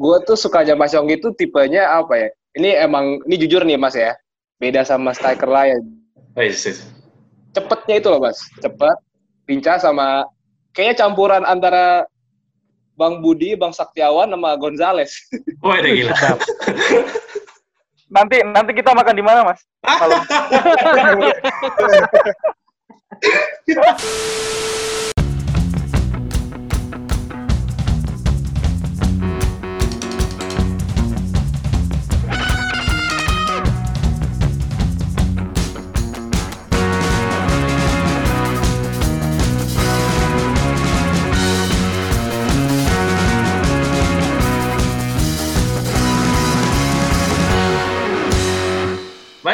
gue tuh sukanya Mas Yongki itu tipenya apa ya? Ini emang ini jujur nih Mas ya. Beda sama striker lain. Oh, yes. Cepetnya itu loh Mas. Cepet, lincah sama kayaknya campuran antara Bang Budi, Bang Saktiawan sama Gonzales. Wah, udah gila. Nanti nanti kita makan di mana, Mas? Malam.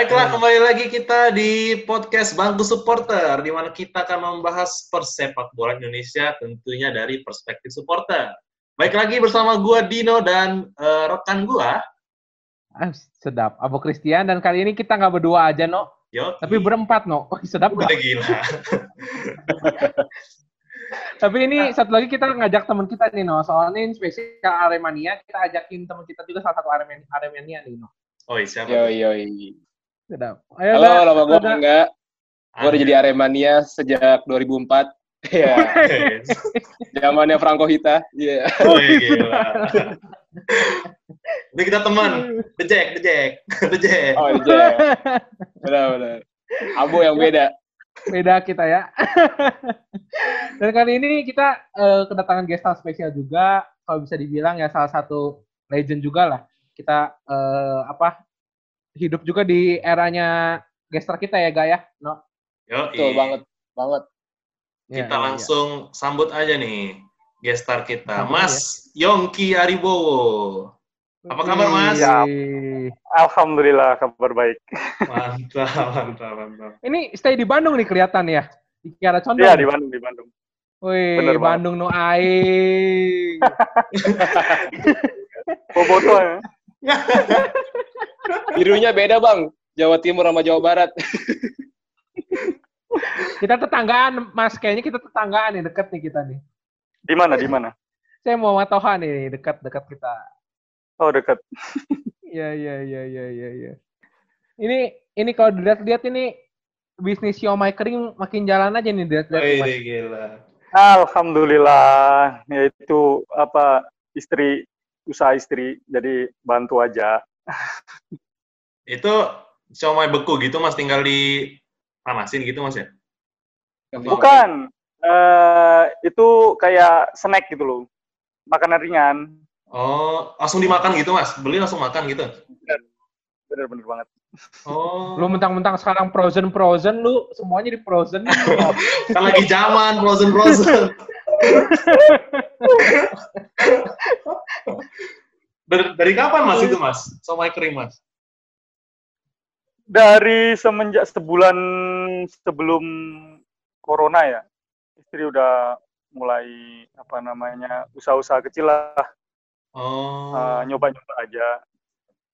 Baiklah, kembali lagi kita di podcast Bangku Supporter, di mana kita akan membahas persepak bola Indonesia tentunya dari perspektif supporter. Baik lagi bersama gua Dino dan eh, rekan gua, Ah, sedap. Abu Christian dan kali ini kita nggak berdua aja, no. Yo. Tapi berempat, no. Oh, sedap udah nggak? gila. Tapi ini satu lagi kita ngajak teman kita nih, no. Soalnya ini spesial Aremania, kita ajakin teman kita juga salah satu Aremania, Aremania nih, no. Oh, siapa? Yo yo. Sedap. Ayo, Halo, Mbak. nama gue Angga. Gue udah jadi Aremania sejak 2004. Iya, Yes. zamannya Franco Hita. Iya. Oh, gila. Ini kita teman. The Jack, The Jack, The Jack. Oh, iya. Benar benar. Abu yang beda. Beda kita ya. dan kali ini kita eh, kedatangan guest star spesial juga. Kalau bisa dibilang ya salah satu legend juga lah. Kita eh, apa hidup juga di eranya guest star kita ya, Gaya. No. Yo, Betul banget. Banget. Iya, Kita iya, langsung sambut aja nih gestar kita, Sambut Mas Yongki Aribowo. Apa kabar, Mas? Iya. Alhamdulillah kabar baik. Mantap, mantap, mantap. Ini stay di Bandung nih kelihatan ya. Di Kiara Condong. Iya di Bandung di Bandung. Wih, Bener banget. Bandung no aing. Boboto ya. Birunya beda, Bang. Jawa Timur sama Jawa Barat. kita tetanggaan, Mas. Kayaknya kita tetanggaan nih, deket nih kita nih. Di mana di mana? Saya mau Matoha nih, dekat-dekat kita. Oh dekat. Iya, iya, iya, iya, iya, iya. Ini ini kalau dilihat-lihat ini bisnis siomay kering makin jalan aja nih dilihat-lihat. Wih, gila. Alhamdulillah. Ya itu apa istri usaha istri jadi bantu aja. Itu siomay beku gitu, Mas, tinggal di panasin gitu, Mas ya? Bukan. eh itu kayak snack gitu loh. Makanan ringan. Oh, langsung dimakan gitu, Mas? Beli langsung makan gitu? Bener-bener banget. Oh, Lu mentang-mentang sekarang frozen frozen lu semuanya di frozen. kan lagi zaman frozen-frozen. dari, dari kapan, Mas, itu, Mas? Siomay kering, Mas? Dari semenjak sebulan sebelum corona ya, istri udah mulai apa namanya usaha-usaha kecil lah, Oh, eh, nyoba-nyoba aja.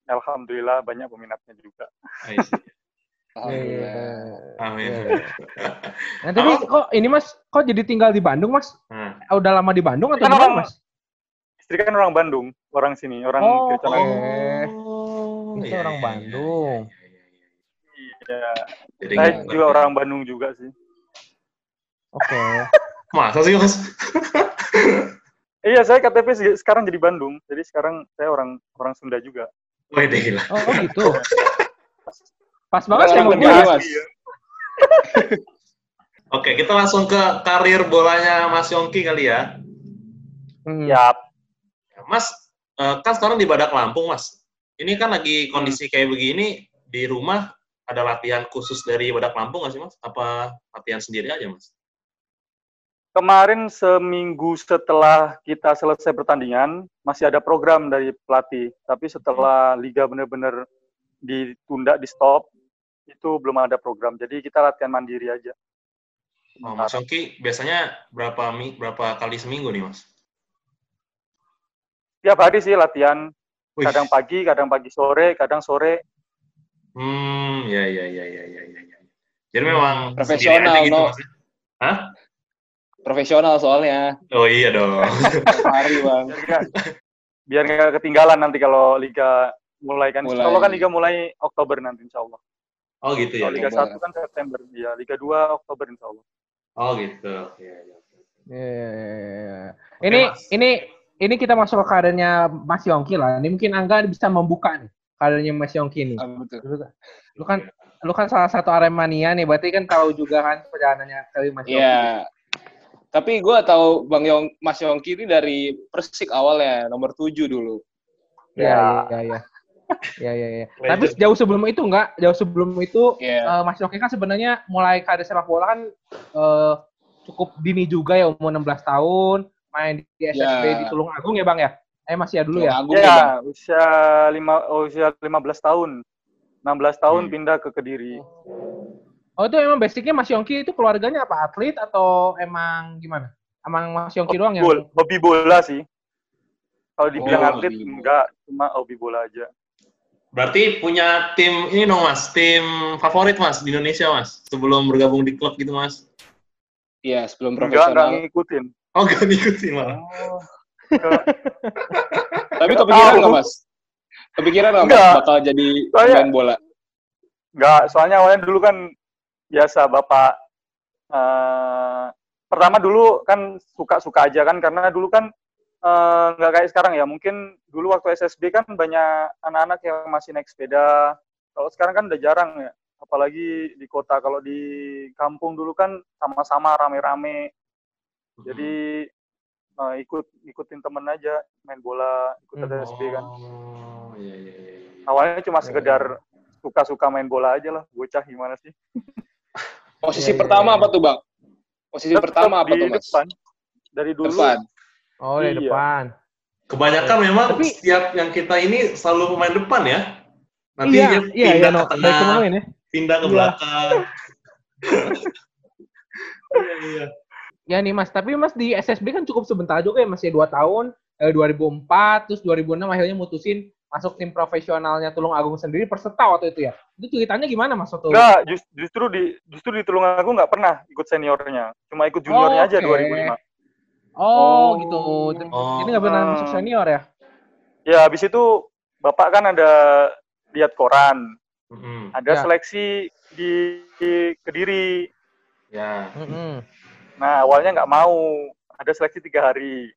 Alhamdulillah banyak peminatnya juga. Alhamdulillah. Amin. Iya. Nah, tapi kok ini Mas, kok jadi tinggal di Bandung, Mas? Eh, Udah lama di Bandung atau Kan gimana, orang- Mas? Istri kan orang Bandung, orang sini, orang Oh, Kiricana. oh. Oh, Itu iya, orang iya, Bandung. iya, iya, iya, iya. Iya. Jadi Saya juga ngerti. orang Bandung juga sih. Oke. Masa sih, Mas? Iya, saya KTP sih sekarang jadi Bandung. Jadi sekarang saya orang orang Sunda juga. Gila. Oh, oh gitu. Pas banget sama lebih gue. luas. Oke, kita langsung ke karir bolanya Mas Yongki kali ya. Hmm. Yap. Mas, eh, kan sekarang di Badak Lampung, Mas. Ini kan lagi kondisi kayak begini, di rumah ada latihan khusus dari Badak Lampung nggak sih, Mas? Apa latihan sendiri aja, Mas? Kemarin seminggu setelah kita selesai pertandingan, masih ada program dari pelatih. Tapi setelah liga benar-benar ditunda, di stop, itu belum ada program. Jadi kita latihan mandiri aja. Oh, Mas Yongki biasanya berapa berapa kali seminggu nih, Mas? Tiap hari sih latihan. Wih. Kadang pagi, kadang pagi sore, kadang sore. Hmm, ya, ya, ya, ya, ya, ya. ya. Jadi memang Profesional, gitu, no. Hah? Profesional soalnya. Oh iya dong. Hari, Bang. Biar nggak ketinggalan nanti kalau liga mulai kan. Mulai. Allah kan liga mulai Oktober nanti insya Allah. Oh gitu ya. Kalau liga. 1 kan September, ya liga 2 Oktober insya Allah. Oh gitu. Iya, iya. Iya. Oke, Ini Mas. ini ini kita masuk ke karirnya Mas Yongki lah. Ini mungkin Angga bisa membuka nih karirnya Mas Yongki nih. Ah, betul. Lu, lu kan lu kan salah satu Aremania nih, berarti kan tahu juga kan perjalanannya karir Mas Yongki. Iya. Tapi gue tahu Bang Yong, Mas Yongki ini dari Persik awalnya, nomor 7 dulu. Iya, iya, iya. Iya, iya, iya. Tapi Legend. jauh sebelum itu enggak, jauh sebelum itu Iya. eh, Mas Yongki kan sebenarnya mulai karir sepak bola kan eh, cukup dini juga ya umur 16 tahun, main di SSB Ya. di Tulung Agung ya Bang ya? Eh masih ya dulu ya? Agung ya, Ya, Bang? usia lima oh, usia 15 tahun. 16 tahun Hmm. pindah ke Kediri. Oh itu emang basicnya Mas Yongki itu keluarganya apa? Atlet atau emang gimana? Emang Mas Yongki doang yang Bol, hobi bola sih. Kalau dibilang Oh, atlet hobi. enggak, cuma hobi bola aja. Berarti punya tim ini dong mas, tim favorit mas di Indonesia mas, sebelum bergabung di klub gitu mas. Iya, sebelum Enggak, enggak profesional. ngikutin. Oh gak ngikutin malah. Tapi kepikiran nggak, Mas? Kepikiran nggak, Mas, Enggak. bakal jadi Soalnya- pemain bola? Enggak, soalnya awalnya dulu kan biasa bapak eh pertama dulu kan suka-suka aja kan karena dulu kan eh, nggak kayak sekarang ya. Mungkin dulu waktu SSB kan banyak anak-anak yang masih naik sepeda. Kalau sekarang kan udah jarang ya. Apalagi di kota. Kalau di kampung dulu kan sama-sama rame-rame. Jadi eh, ikut ikutin temen aja main bola, ikut Hmm. SSB kan. Oh iya iya iya. Awalnya cuma Ya, sekedar suka-suka main bola aja lah. Bocah gimana sih? Posisi Iya, iya, pertama iya. apa tuh, Bang? Posisi Tetap pertama apa di tuh, Mas? depan. Dari dulu. Depan. Oh di Iya. depan. Kebanyakan memang Tapi- setiap yang kita ini selalu pemain depan ya. Nanti iya, dia iya, iya, pindah no. ke tengah, kemarin ya. pindah ke Iya. belakang. Iya iya. Ya nih Mas, tapi Mas di SSB kan cukup sebentar juga ya, masih dua tahun, eh, 2004, terus 2006 akhirnya mutusin masuk tim profesionalnya Tulung Agung sendiri peserta waktu itu ya. Itu ceritanya gimana Mas waktu? Enggak, jus- justru di justru di Tulungagung nggak pernah ikut seniornya. Cuma ikut juniornya aja Oke. 2005. Oh, Oh. gitu. Oh. Ini nggak pernah masuk senior ya? Ya habis itu Bapak kan ada lihat koran, Mm-mm. ada Ya. seleksi di, di Kediri. Ya. Mm-mm. Nah awalnya nggak mau, ada seleksi tiga hari.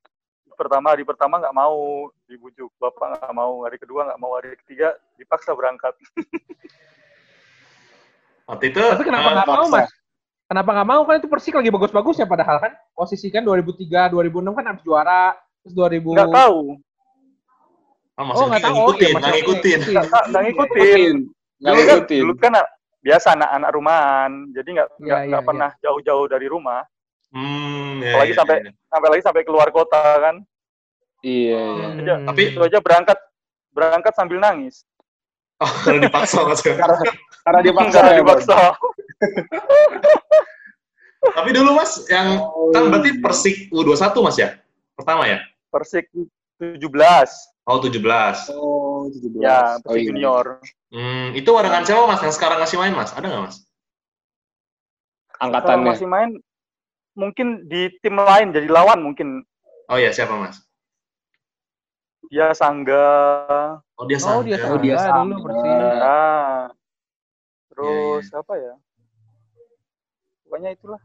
Pertama hari pertama nggak mau dibujuk, Bapak nggak mau. Hari kedua nggak mau, hari ketiga dipaksa berangkat. Waktu itu Tapi kenapa nggak mau. Mas? Kenapa nggak mau kan itu Persik lagi bagus-bagusnya padahal kan posisi kan 2003, 2006 kan habis juara, terus 2000 Nggak tahu, ah, Mas Oh, Yogi nggak tahu. ngikutin, Oh, iya, nggak ngikutin. nggak nggak ngikutin. Nggak kan, ngikutin. dulu kan biasa anak-anak rumahan, jadi nggak Iya, nggak iya, nggak iya. pernah jauh-jauh dari rumah. Hmm, ya, Apalagi ya, sampai- ya. sampai lagi sampai keluar kota kan. Iya, iya. Hmm. Aja- Tapi itu aja berangkat berangkat sambil nangis. Oh, kalau dipaksa Mas. Karena, karena dipaksa ya, Bang? dipaksa. Tapi dulu Mas, yang Oh, kan berarti iya. Persik U21 Mas ya? Pertama ya? Persik 17. Oh, 17. Oh, 17. Ya, Oh, Persik iya. junior. Hmm, itu barengan siapa Mas yang sekarang masih main Mas? Ada nggak Mas? Kalau Angkatannya. masih main mungkin di tim lain jadi lawan mungkin Oh iya, siapa Mas? dia Sangga. Oh, dia Oh, dia Sangga. Oh, dia Sangga dulu Sangga. Persik. Nah, terus Iya, apa ya? Pokoknya itulah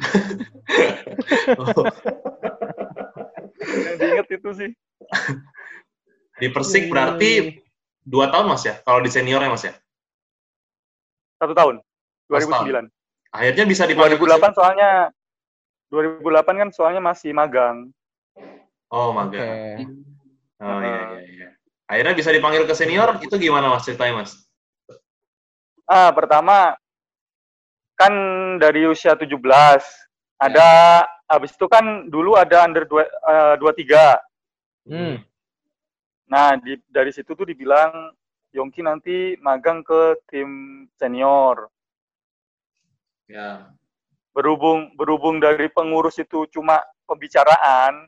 Oh, yang diinget itu sih. di Persik Iya, berarti dua tahun Mas ya? Kalau di seniornya Mas ya? Satu tahun. Oh, setahun. 2009. Akhirnya bisa dipanggil ke 2008 soalnya 2008 kan soalnya masih magang. Oh, magang. Oh iya iya iya. Akhirnya bisa dipanggil ke senior, itu gimana Mas ceritanya Mas? Ah, pertama kan dari usia 17. Ada habis itu kan dulu ada under dua, eh, 23. Hmm. Nah, di, dari situ tuh dibilang Yongki nanti magang ke tim senior. Ya. Berhubung berhubung dari pengurus itu cuma pembicaraan.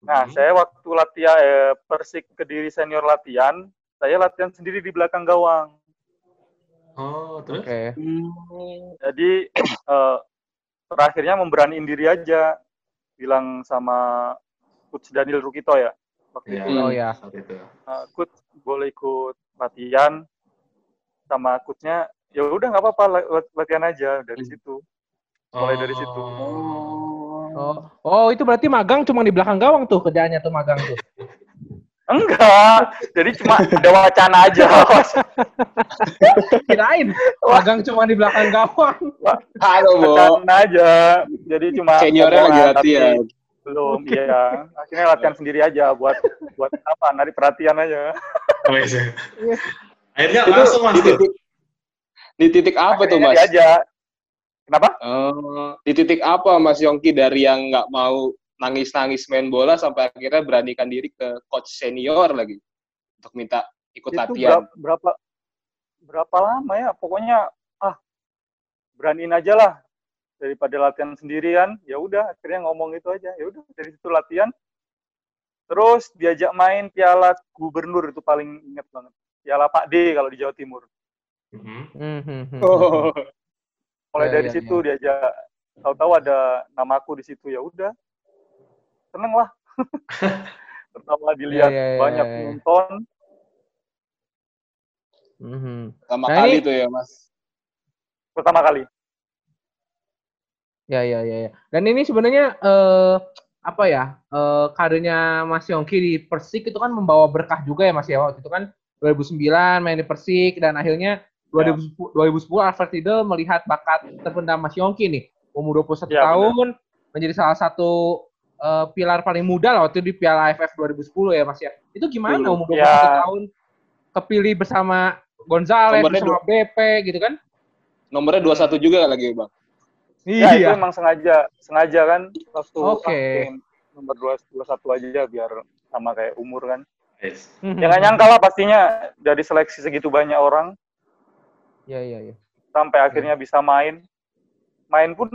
Nah, Hmm. saya waktu latihan eh, Persik Kediri senior latihan, saya latihan sendiri di belakang gawang. Oh, terus? Oke. Jadi eh, terakhirnya memberaniin diri aja, bilang sama Coach Daniel Rukito ya. waktu Iya, itu. Oh, ya. saat itu. Uh, coach boleh ikut latihan sama coachnya ya udah nggak apa-apa la- latihan aja dari Hmm. situ. Mulai dari situ. Oh. Oh, oh itu berarti magang cuma di belakang gawang tuh kerjaannya tuh magang tuh. Enggak, jadi cuma ada wacana aja. Kirain magang cuma di belakang gawang. Halo, Bo. wacana aja. Jadi cuma Seniornya lagi latihan. Belum, iya. Akhirnya latihan sendiri aja buat buat apa? Narik perhatian aja. Oh, iya. Akhirnya Itu langsung mas di tuh. titik, di titik apa tuh, Akhirnya Mas? diajak. Kenapa? Oh, di titik apa Mas Yongki dari yang nggak mau nangis-nangis main bola sampai akhirnya beranikan diri ke coach senior lagi untuk minta ikut itu latihan. berapa, berapa berapa lama ya pokoknya ah beraniin aja lah daripada latihan sendirian ya udah akhirnya ngomong itu aja ya udah dari situ latihan terus diajak main piala gubernur itu paling inget banget piala Pak D kalau di Jawa Timur Mhm. Hmm, hmm, hmm. Oh, mulai Ya, dari ya, situ diajak tahu-tahu ada namaku di situ ya udah seneng lah pertama dilihat Ya, ya, ya, banyak ya, ya. penonton Hmm, hmm. pertama Nah, kali ini- tuh ya Mas. pertama kali Ya, ya, ya, ya. Dan ini sebenarnya eh, apa ya? Eh, karirnya Mas Yongki di Persik itu kan membawa berkah juga ya Mas ya. Waktu itu kan 2009 main di Persik dan akhirnya 2010, 2010 Alfred Riedel melihat bakat terpendam Mas Yongki nih. Umur 21 Ya, benar. tahun menjadi salah satu eh, pilar paling muda lah waktu itu di Piala AFF 2010 ya Mas ya. Itu gimana Betul. umur 21 Ya. tahun kepilih bersama Gonzales Nomornya bersama BP gitu kan? Nomornya 21 juga lagi, Bang. Ya itu emang sengaja, sengaja kan waktu Iya. Oke. pengen nomor dua dua satu aja biar sama kayak umur kan. Yes. Hmm, Ya nggak nyangka lah pastinya dari seleksi segitu banyak orang Ya, ya, ya. sampai akhirnya bisa main. Main pun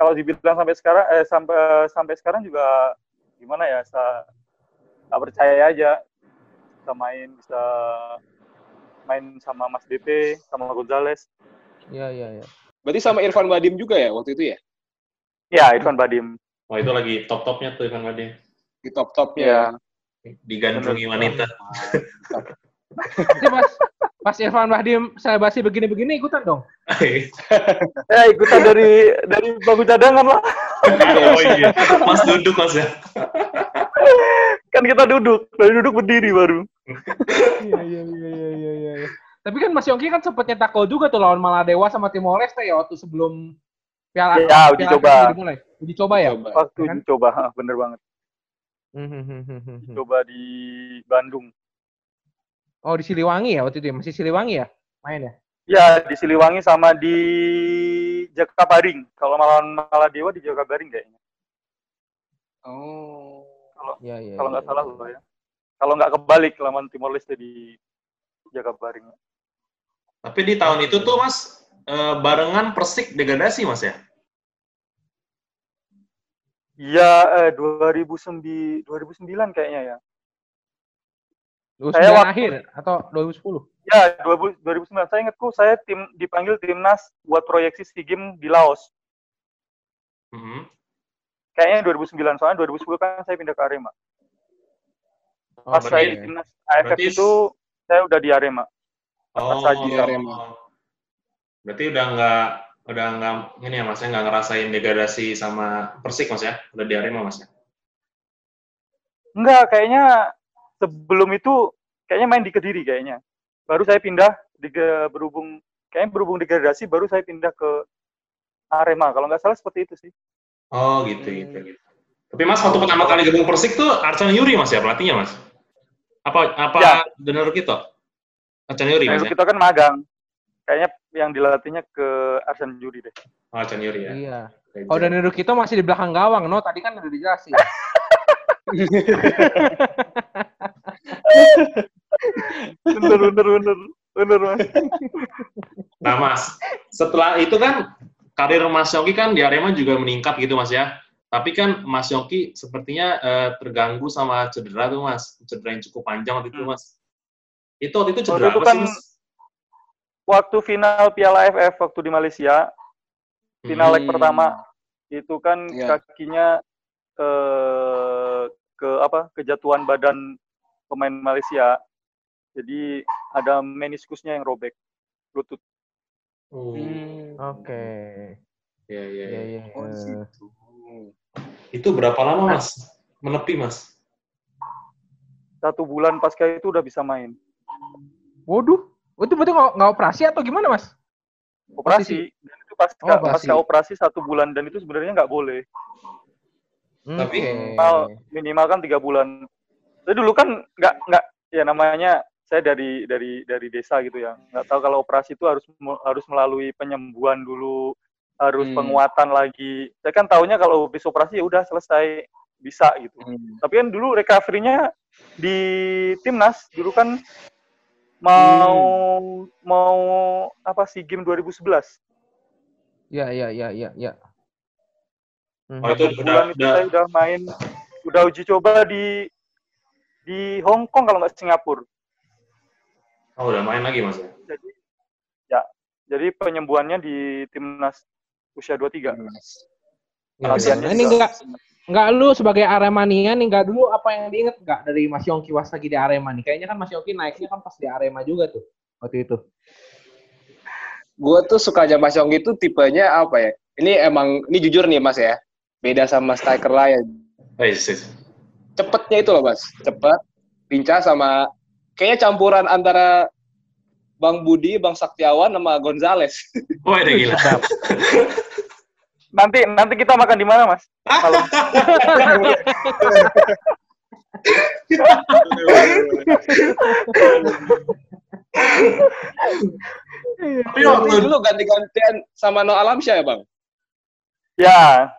kalau dibilang sampai sekarang eh sampai sampai sekarang juga gimana ya, sa nggak percaya aja bisa main bisa main sama Mas BP sama Gonzales. Ya, ya, ya. Berarti sama Irfan Badim juga ya waktu itu ya? Ya Irfan Badim. Wah itu lagi top-topnya tuh Ivan Badim. Di top-topnya. Ya. Digandrungi wanita. Nanti pas pas Irfan Bahdim saya basi begini-begini ikutan dong. Ya ikutan dari dari bangku cadangan lah. oh iya. Mas duduk mas ya. kan kita duduk, dari duduk berdiri baru. Iya iya iya iya iya iya. Tapi kan Mas Yongki kan sempat nyetak gol juga tuh lawan Maladewa sama Timor Leste ya waktu sebelum Piala Ya, uji Piala coba. AFF dimulai. Uji coba ya. Coba. Waktu Kan? uji coba, ah, bener banget. Hmm, hmm, hmm, hmm, hmm. Coba di Bandung. Oh di Siliwangi ya waktu itu ya? masih Siliwangi ya main ya? Ya, di Siliwangi sama di Jakabaring. Kalau malawan Maladewa di Jakabaring kayaknya. Oh. Iya iya. Kalau iya, nggak salah iya. loh ya. Kalau nggak kebalik lawan Timor Leste di Jakabaring. Tapi di tahun itu tuh mas eh, barengan Persik degradasi mas ya. Ya, eh, 2009, 2009 kayaknya ya. 2009 Saya waktu- akhir atau 2010? Ya, 2000 2009. Saya ingatku saya tim dipanggil timnas buat proyeksi SEA Games di Laos. Mhm. Kayaknya 2009, soalnya 2010 kan saya pindah ke Arema. Oh, Pas saya di timnas AFF berarti- itu, saya udah di Arema. Oh, saja di Arema. Berarti udah nggak udah nggak ini ya mas ya nggak ngerasain degradasi sama Persik mas ya udah di Arema mas ya. Enggak, kayaknya sebelum itu kayaknya main di Kediri kayaknya. Baru saya pindah di berhubung kayaknya berhubung degradasi baru saya pindah ke Arema. Kalau nggak salah seperti itu sih. Oh gitu Hmm. gitu gitu. Tapi mas waktu pertama kali gabung Persik tuh Arcan Yuri mas ya pelatihnya mas. Apa apa Ya. benar gitu? Arcan Yuri mas ya. kita kan magang. Kayaknya yang dilatihnya ke Arsan Juri deh. Oh Arcan Yuri ya. Iya. Kalau jadi- Danilo kita masih di belakang gawang, no? Tadi kan udah dijelasin. bener bener bener bener mas. Nah mas, setelah itu kan karir Mas Yongki kan di Arema juga meningkat gitu mas ya. Tapi kan Mas Yongki sepertinya eh, terganggu sama cedera tuh mas, cedera yang cukup panjang waktu itu Hmm. mas. Itu waktu itu cedera Waktu itu apa sih kan mas? Waktu final Piala AFF waktu di Malaysia, final leg Hmm. pertama itu kan Iya. kakinya eh, ke apa kejatuhan badan pemain Malaysia. Jadi ada meniskusnya yang robek lutut. Oh, Hmm. Oke. iya iya. Iya, iya. iya. Oh, eh. gitu. Itu berapa lama mas? Menepi mas? Satu bulan pasca itu udah bisa main. Waduh, itu berarti nggak nggak operasi atau gimana mas? Operasi. Dan itu pasca, Oh, operasi. pasca operasi satu bulan dan itu sebenarnya nggak boleh. Tapi- Oke. Minimal minimal kan tiga bulan. Jadi dulu kan nggak nggak ya namanya saya dari dari dari desa gitu ya. Nggak tahu kalau operasi itu harus harus melalui penyembuhan dulu, harus Hmm. penguatan lagi. Saya kan taunya kalau habis operasi ya udah selesai bisa gitu. Hmm. Tapi kan dulu recovery-nya di timnas dulu kan mau mau apa sih game 2011. Ya, ya, ya, ya, ya. Hmm. Oh, itu udah, bulan itu udah saya udah main udah uji coba di di Hong Kong kalau nggak Singapura. oh, udah main lagi mas ya? Jadi ya jadi penyembuhannya di timnas usia 23. Nggak bisa. Latihannya Nah, ini enggak enggak lu sebagai Aremania nih enggak dulu apa yang diinget enggak dari Mas Yongki Wasagi di Arema nih? Kayaknya kan Mas Yongki naiknya kan pas di Arema juga tuh waktu itu. Gue tuh sukanya Mas Yonggi tuh tipenya apa ya? Ini emang, ini jujur nih Mas ya. Beda sama striker lain. Oh, iya, iya. Cepetnya itu loh Mas. Cepet, lincah sama kayaknya campuran antara Bang Budi, Bang Saktiawan sama Gonzales. Wah, udah gila. Nanti nanti kita makan di mana, Mas? Kalau Tapi waktu dulu ganti-gantian sama No Alamsyah ya Bang? ya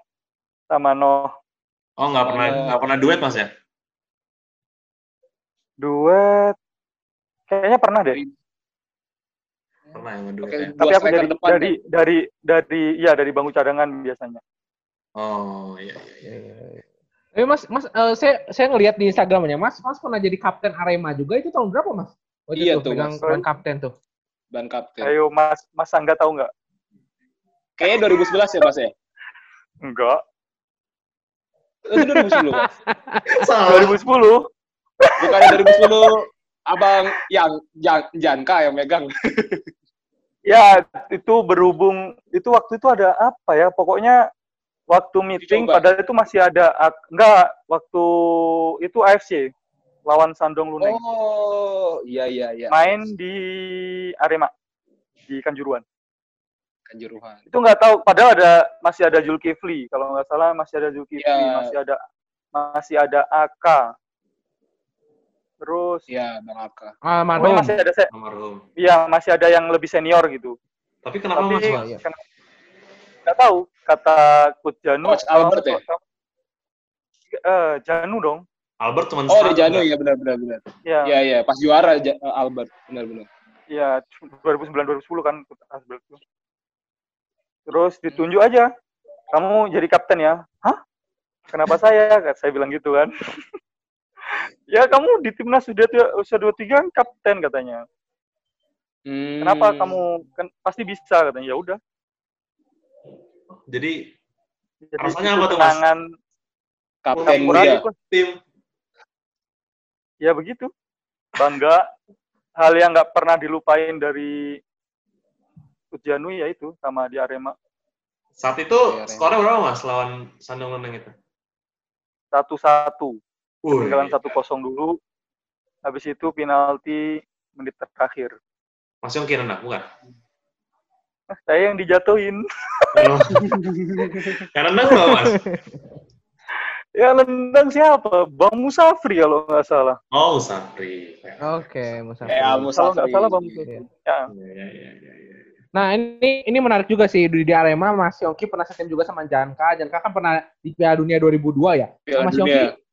sama Noh oh nggak pernah nggak pernah duet mas ya? duet kayaknya pernah deh. Pernah yang duet Oke, ya? Tapi aku dari depan dari ya? dari dari ya dari bangku cadangan biasanya. Oh iya iya. iya. Eh Mas, Mas eh, saya saya ngelihat di Instagramnya Mas, Mas pernah jadi kapten Arema juga itu tahun berapa Mas? Waktu Iya tuh, pegang Mas. pegang kapten tuh. Ban kapten. Ayo Mas Mas Angga tahu nggak? Kayaknya 2011 ya Mas ya? Enggak. Itu 2010 Mas. Salah. 2010. Bukannya 2010 Abang yang Jan, Janka yang megang. Ya, itu berhubung itu waktu itu ada apa ya? Pokoknya waktu meeting Coba. padahal itu masih ada ak- enggak waktu itu AFC lawan Sandong Luneng. Oh, iya iya iya. Main di Arema di Kanjuruhan. Kanjuruhan. Itu nggak tahu padahal ada masih ada Zulkifli kalau nggak salah masih ada Zulkifli, Ya. masih ada masih ada AK. Terus Iya, Bang Aka. Ah, pokoknya Manhum. masih ada se- Almarhum. iya masih ada yang lebih senior gitu. Tapi kenapa Tapi mas? Iya, iya. kan- nggak tahu kata Coach Janu. Coach Albert ya? Eh, Janu dong. Albert cuma Oh, di Janu ya benar benar benar. Ya, Iya iya, pas juara Albert benar benar. ya 2009 2010 kan Albert tuh. Terus ditunjuk aja. Kamu jadi kapten ya? Hah? Kenapa saya? Saya bilang gitu kan. ya kamu di timnas sudah usia 23 kan kapten katanya. Hmm. Kenapa kamu kan pasti bisa katanya. Ya udah. Jadi Jadi Rasanya apa tuh, Mas? kapten ikut. tim Ya begitu. Bangga. Hal yang nggak pernah dilupain dari Ujianui ya itu sama di Arema. saat itu Ren. skornya berapa mas lawan Sandung Leneng itu? Satu-satu. Wih, Ketinggalan satu kosong dulu. Habis itu penalti menit terakhir. Mas Yongki nendang, bukan? Saya yang dijatuhin. Oh. Yang nendang mas? Ya nendang siapa? Bang Musafri kalau nggak salah. Oh, Sapri. Oke, Mas. Eh, Afri. Almus Kalau nggak salah Bang Musafri. Iya. Ya. Iya, iya, iya, iya. Nah, ini ini menarik juga sih di, di Arema Mas Yongki pernah setim juga sama Janka. Janka kan pernah di Piala Dunia 2002 ya. Piala Mas Dunia. Yongki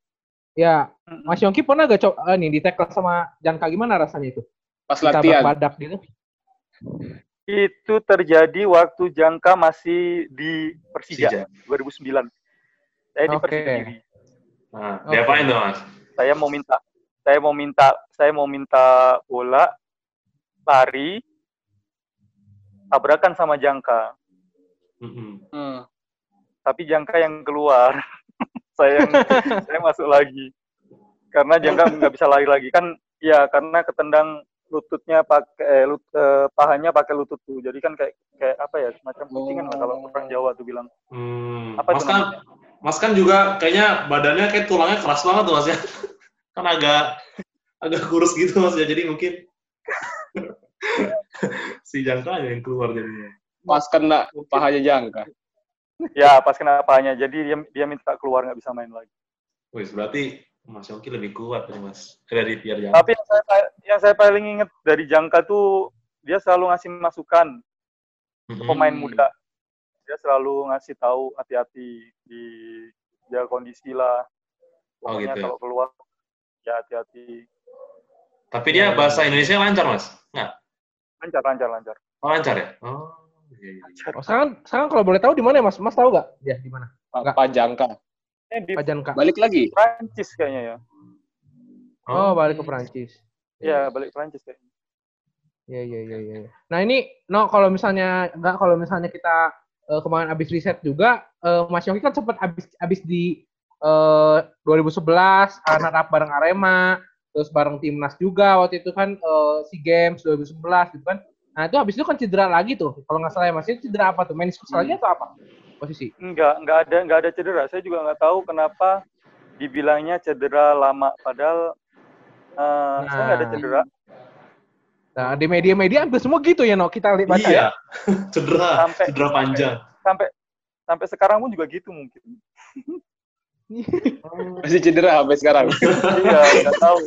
Ya, Mas Yongki pernah gak coba eh, nih di tackle sama Janka gimana rasanya itu? Pas Ditabrak latihan. badak gitu. Itu terjadi waktu Jangka masih di Persija, Persija. 2009. Saya di. Persija. Nah, diapain tuh mas? Saya mau minta saya mau minta saya mau minta bola lari tabrakan sama Jangka. Mm-mm. Hmm. Tapi Jangka yang keluar. saya yang saya masuk lagi karena jangka nggak bisa lari lagi kan ya karena ketendang lututnya pakai eh, lut, eh, pahanya pakai lutut tuh jadi kan kayak kayak apa ya semacam kucingan lah kalau orang Jawa tuh bilang Hmm. Apa Mas itu kan, namanya? Mas kan juga kayaknya badannya kayak tulangnya keras banget tuh Mas ya. kan agak agak kurus gitu Mas ya. Jadi mungkin si jangkanya yang keluar jadinya. Pas kena pahanya jangka. ya pas kena pahanya jadi dia dia minta keluar nggak bisa main lagi Wih, berarti Mas Yongki lebih kuat nih Mas dari Pierre Jangka. tapi yang saya yang saya paling inget dari Jangka tuh dia selalu ngasih masukan Hmm. pemain muda dia selalu ngasih tahu hati-hati di jaga kondisi lah Oh, pokoknya gitu ya. kalau keluar ya hati-hati Tapi dia bahasa Indonesia lancar Mas? Nggak? Lancar lancar lancar Oh, lancar ya? Oh, iya, iya. iya. Oh, sekarang sekarang kalau boleh tahu di mana ya, Mas? Mas tahu nggak? Ya, di mana? Pak Pak jangka. Eh, di Pak Janka. Balik lagi. Prancis kayaknya ya Oh, balik ke Perancis. ya balik Prancis kayaknya Iya, iya, iya, iya. Nah, ini no kalau misalnya enggak kalau misalnya kita eh, kemarin abis riset juga eh, Mas Yongki kan sempat abis abis di eh, 2011 runner up bareng Arema, terus bareng timnas juga waktu itu kan eh, SEA Games 2011 gitu kan. Nah, itu habis itu kan cedera lagi tuh. Kalau nggak salah ya Mas, itu cedera apa tuh? Meniskus lagi atau apa? Posisi. Enggak, enggak ada enggak ada cedera. Saya juga enggak tahu kenapa dibilangnya cedera lama padahal eh, saya enggak ada Nah. cedera. Nah, di media-media hampir semua gitu ya, no. Kita lihat baca ya. Iya, cedera, Sampai- cedera panjang. Sampai sampai sekarang pun juga gitu mungkin. Masih cedera sampai sekarang. iya, enggak tahu.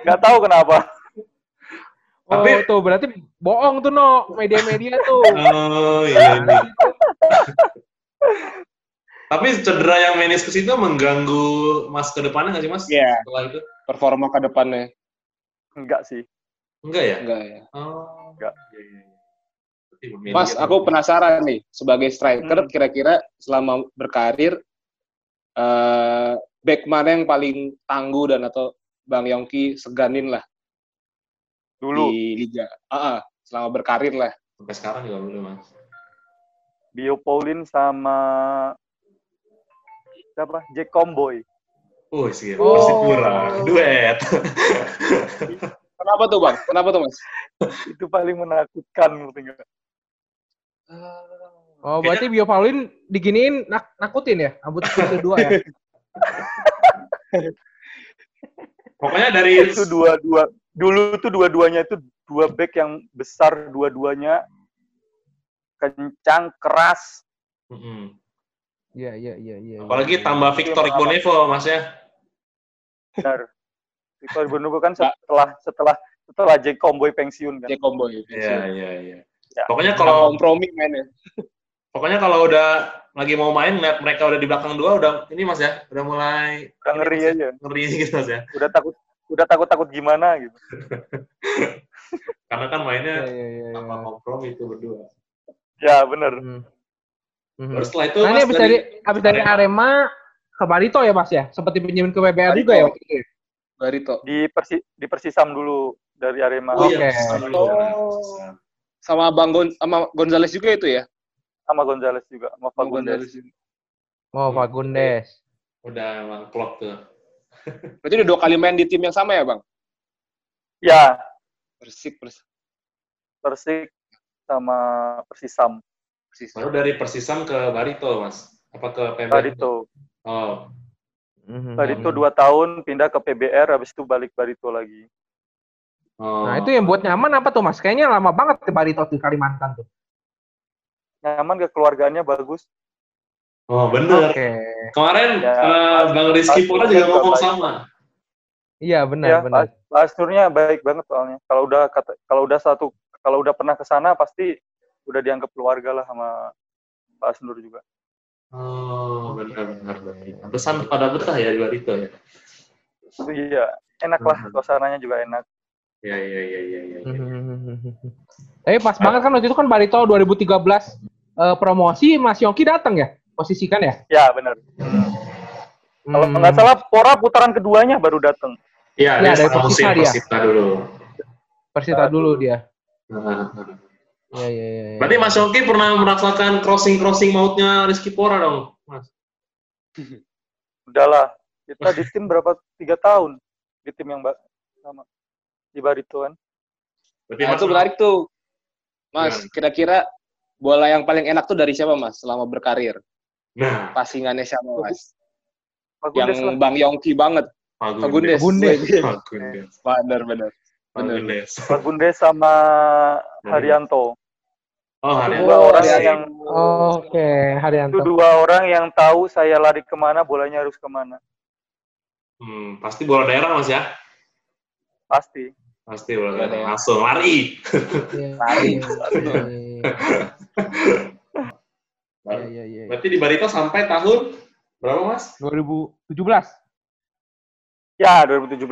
Enggak tahu kenapa. Oh, Tapi- tuh berarti bohong tuh, no. Media-media tuh. Oh, iya. iya. Tapi cedera yang meniskus itu mengganggu Mas ke depannya nggak sih Mas? Iya. Setelah itu? Performa ke depannya. Enggak sih. Enggak ya? Enggak ya. Oh, Enggak. Iya, iya, iya. Mas, aku penasaran nih. Sebagai striker, Hmm. kira-kira selama berkarir, eh back mana yang paling tangguh dan atau Bang Yongki seganin lah Dulu di liga? Ah, ah, selama berkarir lah. Sampai sekarang juga belum Mas. Bio Paulin sama siapa? Jack Comboy. Oh, sih. Oh. Persipura. Duet. Kenapa tuh Bang? Kenapa tuh Mas? Itu paling menakutkan menurut enggak? Oh, berarti Bio Paulin diginiin nak nakutin ya? Rambut itu dua ya? Pokoknya dari Itu dua-dua dulu tuh dua-duanya itu dua back yang besar dua-duanya kencang keras Mm-mm. Iya, iya, iya, iya. Apalagi tambah Victor Iya, Igbonevo, Mas ya. benar Victor Bonobo kan setelah setelah setelah Jack Comboy pensiun kan Jack Comboy. Iya, iya, iya. Ya. Pokoknya Kalau kalau kompromi mainnya. Pokoknya kalau udah lagi mau main lihat mereka udah di belakang dua udah ini Mas ya, udah mulai udah ngeri ini, Mas, aja ya. Ngeri gitu Mas ya. udah takut udah takut takut gimana gitu Karena kan mainnya iya. tanpa kompromi itu berdua. ya bener Hmm. Mhm. Terus setelah itu Nah, ini Mas habis dari habis dari Arema ke Barito ya, Mas ya? Seperti pinjamin ke WBR juga ya waktu itu. ya? Barito. di persi di persisam dulu dari Arema Oh, iya. Oke. Oh. Sama Bang Gon sama Gonzales juga itu ya? Sama Gonzales juga sama Fagundes juga. Oh, Fagundes. Udah emang klop tuh. Berarti udah dua kali main di tim yang sama ya Bang? ya Persik, Persik. Persik sama Persisam Persis. Baru dari Persisam ke Barito, Mas. Apa ke PB? Barito Oh, Mhm. Barito dua tahun pindah ke PBR habis itu balik Barito lagi oh. Nah, itu yang buat nyaman apa tuh, Mas? Kayaknya lama banget ke Barito di Kalimantan tuh. Nyaman kekeluargaannya bagus Oh, bener. Oke. Kemarin Ya, eh, Bang Rizky Pura juga ngomong baik. sama. Iya, benar, ya benar. Asnurnya baik banget soalnya kalau udah kata kalau udah satu kalau udah pernah ke sana pasti udah dianggap keluarga lah sama Pak Asnur juga Oh, benar benar benar. Pesan pada betah ya di Barito ya. iya enak lah Mhm. suasananya juga enak Iya iya iya iya iya. Mhm. Tapi pas banget kan waktu itu kan Barito 2013 eh, promosi Mas Yongki datang ya? Posisikan ya? ya benar kalau Hmm. nggak salah Pora putaran keduanya baru datang Iya, Ya, dari Persita dia. Persita dulu. Persita dulu dia. Iya, iya, iya. iya. Berarti Mas Yoki pernah merasakan crossing-crossing mautnya Rizky Pora dong, Mas? Udahlah, kita di tim berapa? Tiga tahun di tim yang mbak sama di Barito kan. Berarti Nah, Mas itu menarik tuh. Mas, kira-kira bola yang paling enak tuh dari siapa, Mas, selama berkarir? Nah, Passingannya siapa, Mas? Pak Yang Gundes lah. Bang Yongki banget. Pak Pak Gundes. Gundes. Pak Gundes. Bener, bener. Pak. Gundes. Pak Gundes sama Haryanto. Oh, hari Dua Oh, orang iya, yang Oke, itu Haryanto. dua orang yang tahu saya lari ke mana, bolanya harus ke mana. Hmm, pasti bola daerah Mas ya? Pasti. Pasti bola daerah. Langsung lari. Iya, Lari. Iya, iya, iya. Berarti di Barito sampai tahun berapa Mas? 2017. Ya, 2017.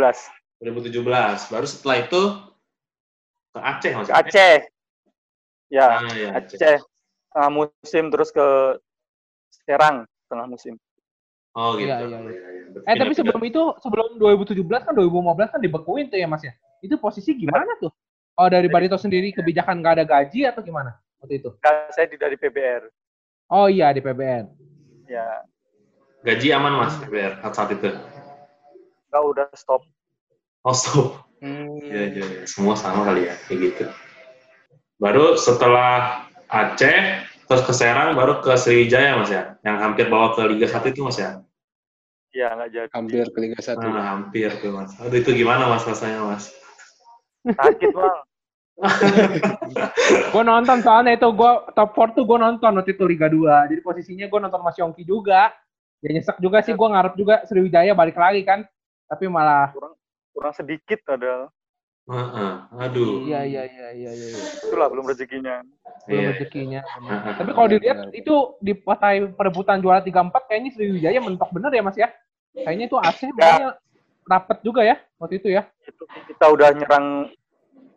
2017. Baru setelah itu ke Aceh Mas. Ke Aceh. Ya, Ah, iya, Aceh. Aceh. Tengah musim terus ke Serang tengah musim. Oh gitu. Iya, iya, iya. Iya, iya. Berarti Eh tapi sebelum itu sebelum 2017 kan 2015 kan dibekuin tuh ya Mas ya. Itu posisi gimana tuh? Oh dari Barito sendiri kebijakan nggak ada gaji atau gimana waktu itu? Kan saya di dari PBR. Oh iya di PBN. Ya, gaji aman Mas PBR saat saat itu. enggak udah stop. Oh, stop. Hmm. Iya, iya, iya. Semua sama kali ya, kayak gitu. Baru setelah Aceh, terus ke Serang, baru ke Sriwijaya, Mas ya? Yang hampir bawa ke Liga 1 itu, Mas ya? Ya, enggak jadi. Hampir ke Liga 1. Nah, hampir tuh, Mas. Aduh, itu gimana, Mas, rasanya, Mas? Sakit, Bang. Gue nonton soalnya itu gue top 4 tuh gue nonton waktu itu Liga 2. Jadi posisinya gue nonton Mas Yongki juga. Ya nyesek juga sih gue ngarep juga Sriwijaya balik lagi kan. Tapi malah Kurang sedikit padahal. Heeh, Aduh. iya iya iya iya iya. iya. Itulah belum rezekinya. Belum Iya. rezekinya. Heeh. Tapi kalau dilihat itu di partai perebutan juara 3-4 kayaknya Sriwijaya mentok bener ya Mas ya. Kayaknya itu AC makanya rapet juga ya waktu itu ya. Itu kita udah nyerang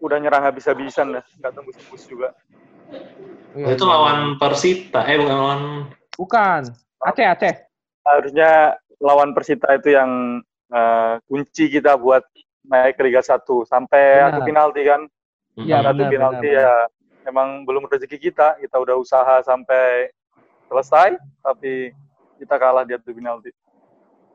udah nyerang habis-habisan dah. Enggak tembus-tembus juga. Iya, itu iya. lawan Persita, eh bukan lawan Bukan. Aceh Aceh. Harusnya lawan Persita itu yang eh, kunci kita buat naik ke Liga 1 sampai Benar. adu penalti kan. Iya, Mm-mm. adu benar, penalti benar, ya emang belum rezeki kita. Kita udah usaha sampai selesai tapi kita kalah di adu penalti.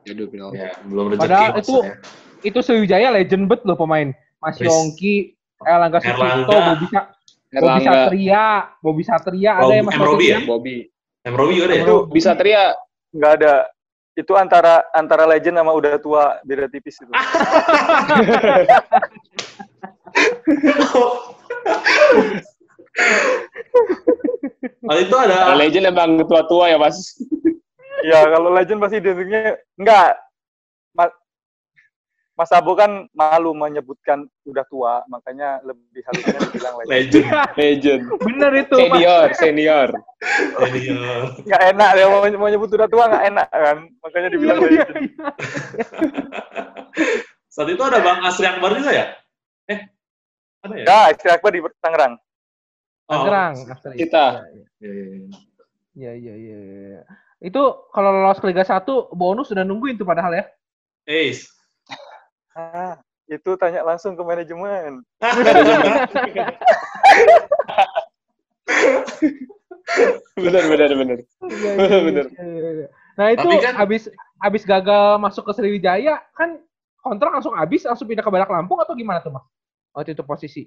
Aduh, penalti. Ya, belum rezeki. Padahal itu- ya. Itu Sriwijaya legend bet loh pemain. Mas. Yongki, Erlangga Sucipto, Erlangga. Bobi, Sa- Bobi Erlangga, Satria, Bobi Satria ada Rob- ya Mas M. Robi ya? Bobby. Em Robi juga ada ya? Itu Bisa teriak. Nggak ada. Itu antara antara legend sama udah tua beda tipis itu. Oh, itu ada Kalau legend emang tua-tua ya, Mas. Ya kalau legend pasti identiknya enggak. Mas, Abo kan malu menyebutkan udah tua, makanya lebih halusnya dibilang legend. legend. Legend. bener itu Mas. Senior, senior. Senior. Nggak enak dia mau, mau nyebut udah tua nggak enak kan, makanya dibilang Iya, iya, legend. iya. Saat itu ada Bang Asri Akbar juga ya? Eh, ada ya? Ya, Istri Akbar di Tangerang. Oh, Tangerang, Astri. Kita. Iya, iya, iya. Iya. iya. Itu kalau lolos ke Liga 1 bonus sudah nungguin tuh padahal ya. Ace. Ah, itu tanya langsung ke manajemen. Bener, bener, bener. Iya, Bener, bener. iya, iya. Nah itu Tapi kan- habis habis gagal masuk ke Sriwijaya kan kontrak langsung habis langsung pindah ke Badak Lampung atau gimana tuh mas? Waktu itu posisi.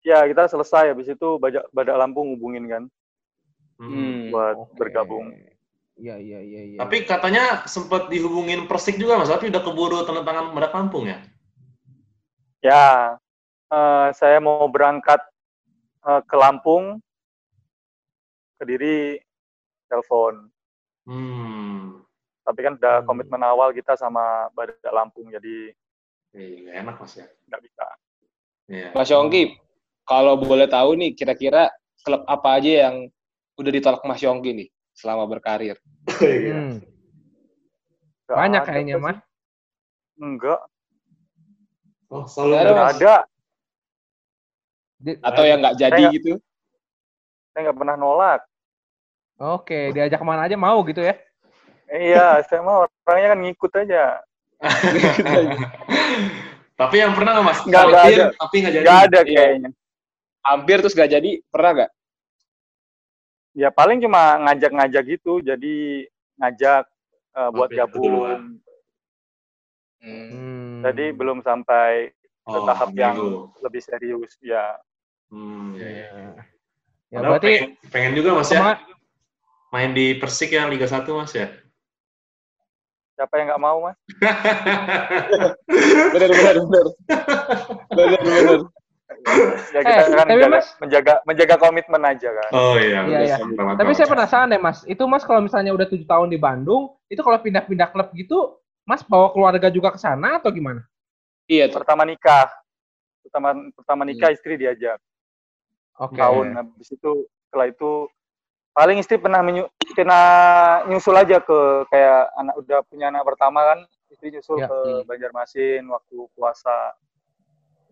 Ya, kita selesai habis itu Badak, Badak Lampung hubungin kan Hmm. buat Oke. bergabung. Iya iya iya. iya. Tapi katanya sempat dihubungin Persik juga Mas, tapi udah keburu tanda tangan Badak Lampung ya? Ya, eh, saya mau berangkat eh, ke Lampung, ke diri telepon. Hmm. Tapi kan udah Hmm. komitmen awal kita sama Badak Lampung, jadi Eh, nggak enak Mas ya. nggak bisa. Iya. Mas Yongki, kalau boleh tahu nih, kira-kira klub apa aja yang udah ditolak Mas Yongki nih selama berkarir? Iya. Hmm. Banyak ada kayaknya mas. Enggak, Oh, selalu Nggak ada, nggak Mas. ada. Di- Atau yang nggak jadi Kayak- gitu? Saya nggak pernah nolak. Oke diajak ke mana aja mau gitu ya? Iya, saya mah orangnya kan ngikut aja. tapi yang pernah nggak Mas? Nggak, ada. tapi nggak jadi. Nggak ada Iya. kayaknya. Hampir terus nggak jadi, pernah nggak? Ya paling cuma ngajak-ngajak gitu, jadi ngajak eh, buat Mampir gabung. keduluan. Hmm. Jadi belum sampai ke Oh, tahap yang bego. lebih serius. Ya, Hmm, iya. iya. Ya Padahal berarti pengen, pengen juga Mas ya main di Persik ya Liga 1 Mas ya. siapa yang nggak mau mas? Bener, bener, bener. Bener, bener. Ya kita Eh, kan tapi, menjaga, Mas- menjaga menjaga komitmen aja kan. oh iya, Iya, iya. Tapi saya penasaran deh mas, itu mas kalau misalnya udah tujuh tahun di Bandung, itu kalau pindah-pindah klub gitu, mas bawa keluarga juga ke sana atau gimana? Iya, tuh. Pertama nikah, pertama pertama nikah istri diajak Oke. tahun. Habis itu setelah itu paling istri pernah menyu- pernah nyusul aja ke kayak anak udah punya anak pertama kan istri nyusul Ya. ke Hmm. Banjarmasin waktu puasa.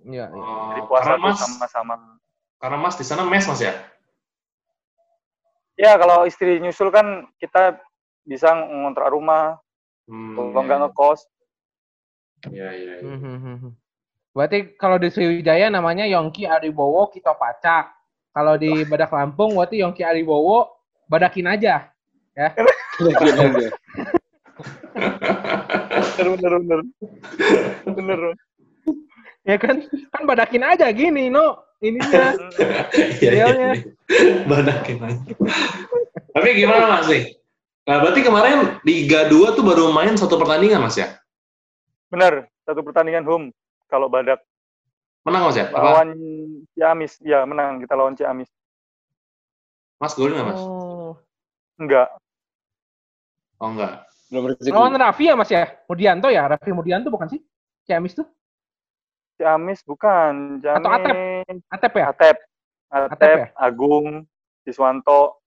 Iya. iya. Oh, Jadi puasa Mas, sama-sama. karena Mas di sana mes Mas ya. Ya kalau istri nyusul kan kita bisa ngontrak rumah, Hmm, kalau nggak ngekos. Iya, iya, iya. Hmm, hmm, hmm, hmm. Berarti kalau di Sriwijaya namanya Yongki Aribowo Kito Pacak. Kalau di Badak Lampung berarti Yongki Aribowo Badakin aja. Gila, gila. Bener bener bener. bener. Ya kan? Kan Badakin aja gini, no. Ininya. Iya, iya, Idealnya. iya. Banakin aja. Tapi gimana Mas nih? Nah, berarti kemarin Liga 2 tuh baru main satu pertandingan Mas ya? Bener. Satu pertandingan home kalau Badak Menang Mas ya? Apa? lawan Ciamis. Ya menang kita lawan Ciamis. Mas golin nggak Mas? Oh. Enggak. Oh enggak. Belum rezeki. Lawan Raffi ya Mas ya? Mudianto ya? Raffi Mudianto bukan sih? Ciamis tuh? Ciamis bukan. Ciamis. Atau Atep? Atep ya? Atep. Atep, Atep ya? Agung, Siswanto.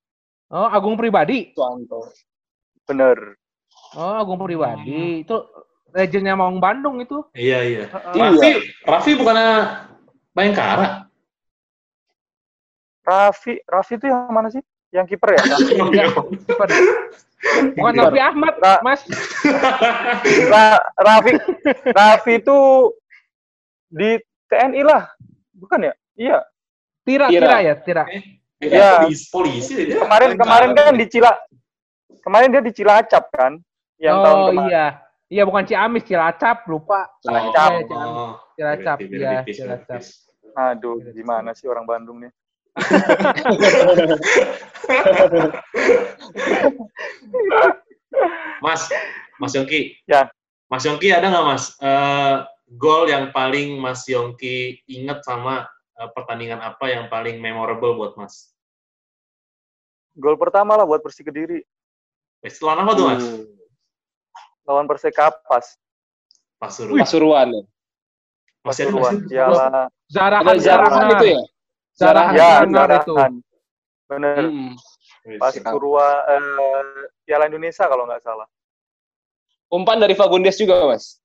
Oh, Agung Pribadi. Suanto. Bener. Oh, Agung Pribadi. Itu legendnya Maung Bandung itu. Iya, iya. Iya. Raffi, Raffi bukannya Bayangkara? Raffi, Raffi itu yang mana sih? Yang kiper ya? Iya. Kiper. Bukan Kiper. Raffi Ahmad, Ra- Mas. Ra- Raffi, Raffi itu di TNI lah, bukan ya? Iya. Tira, Tira. Tira ya, Tira. Iya. Polisi, polisi dia. Kemarin kemarin kan di Cila, kemarin dia di Cilacap kan? Yang tahun oh kemarin. iya. Iya bukan Ciamis, Cilacap, lupa. Cilacap. Ciamis. Oh, Cilacap, beda- iya, beda-tipis, Cilacap. Aduh, gimana sih orang Bandung nih? Mas, Mas Yongki. Ya. Mas Yongki ada nggak Mas eh, gol yang paling Mas Yongki inget sama eh, pertandingan apa yang paling memorable buat Mas? Gol pertama lah buat Persik Kediri Eh, Setelah apa tuh Mas? lawan Persekapas, Pasuruan. Pasuruan. ya? Pasuruan, sih? Piala. Zarahan, Zarahan itu ya? Zarahan, Ya, Zarahan itu. Bener. Hmm. Pasuruan, eh, Piala Indonesia kalau nggak salah. Umpan dari Fagundes juga, Mas.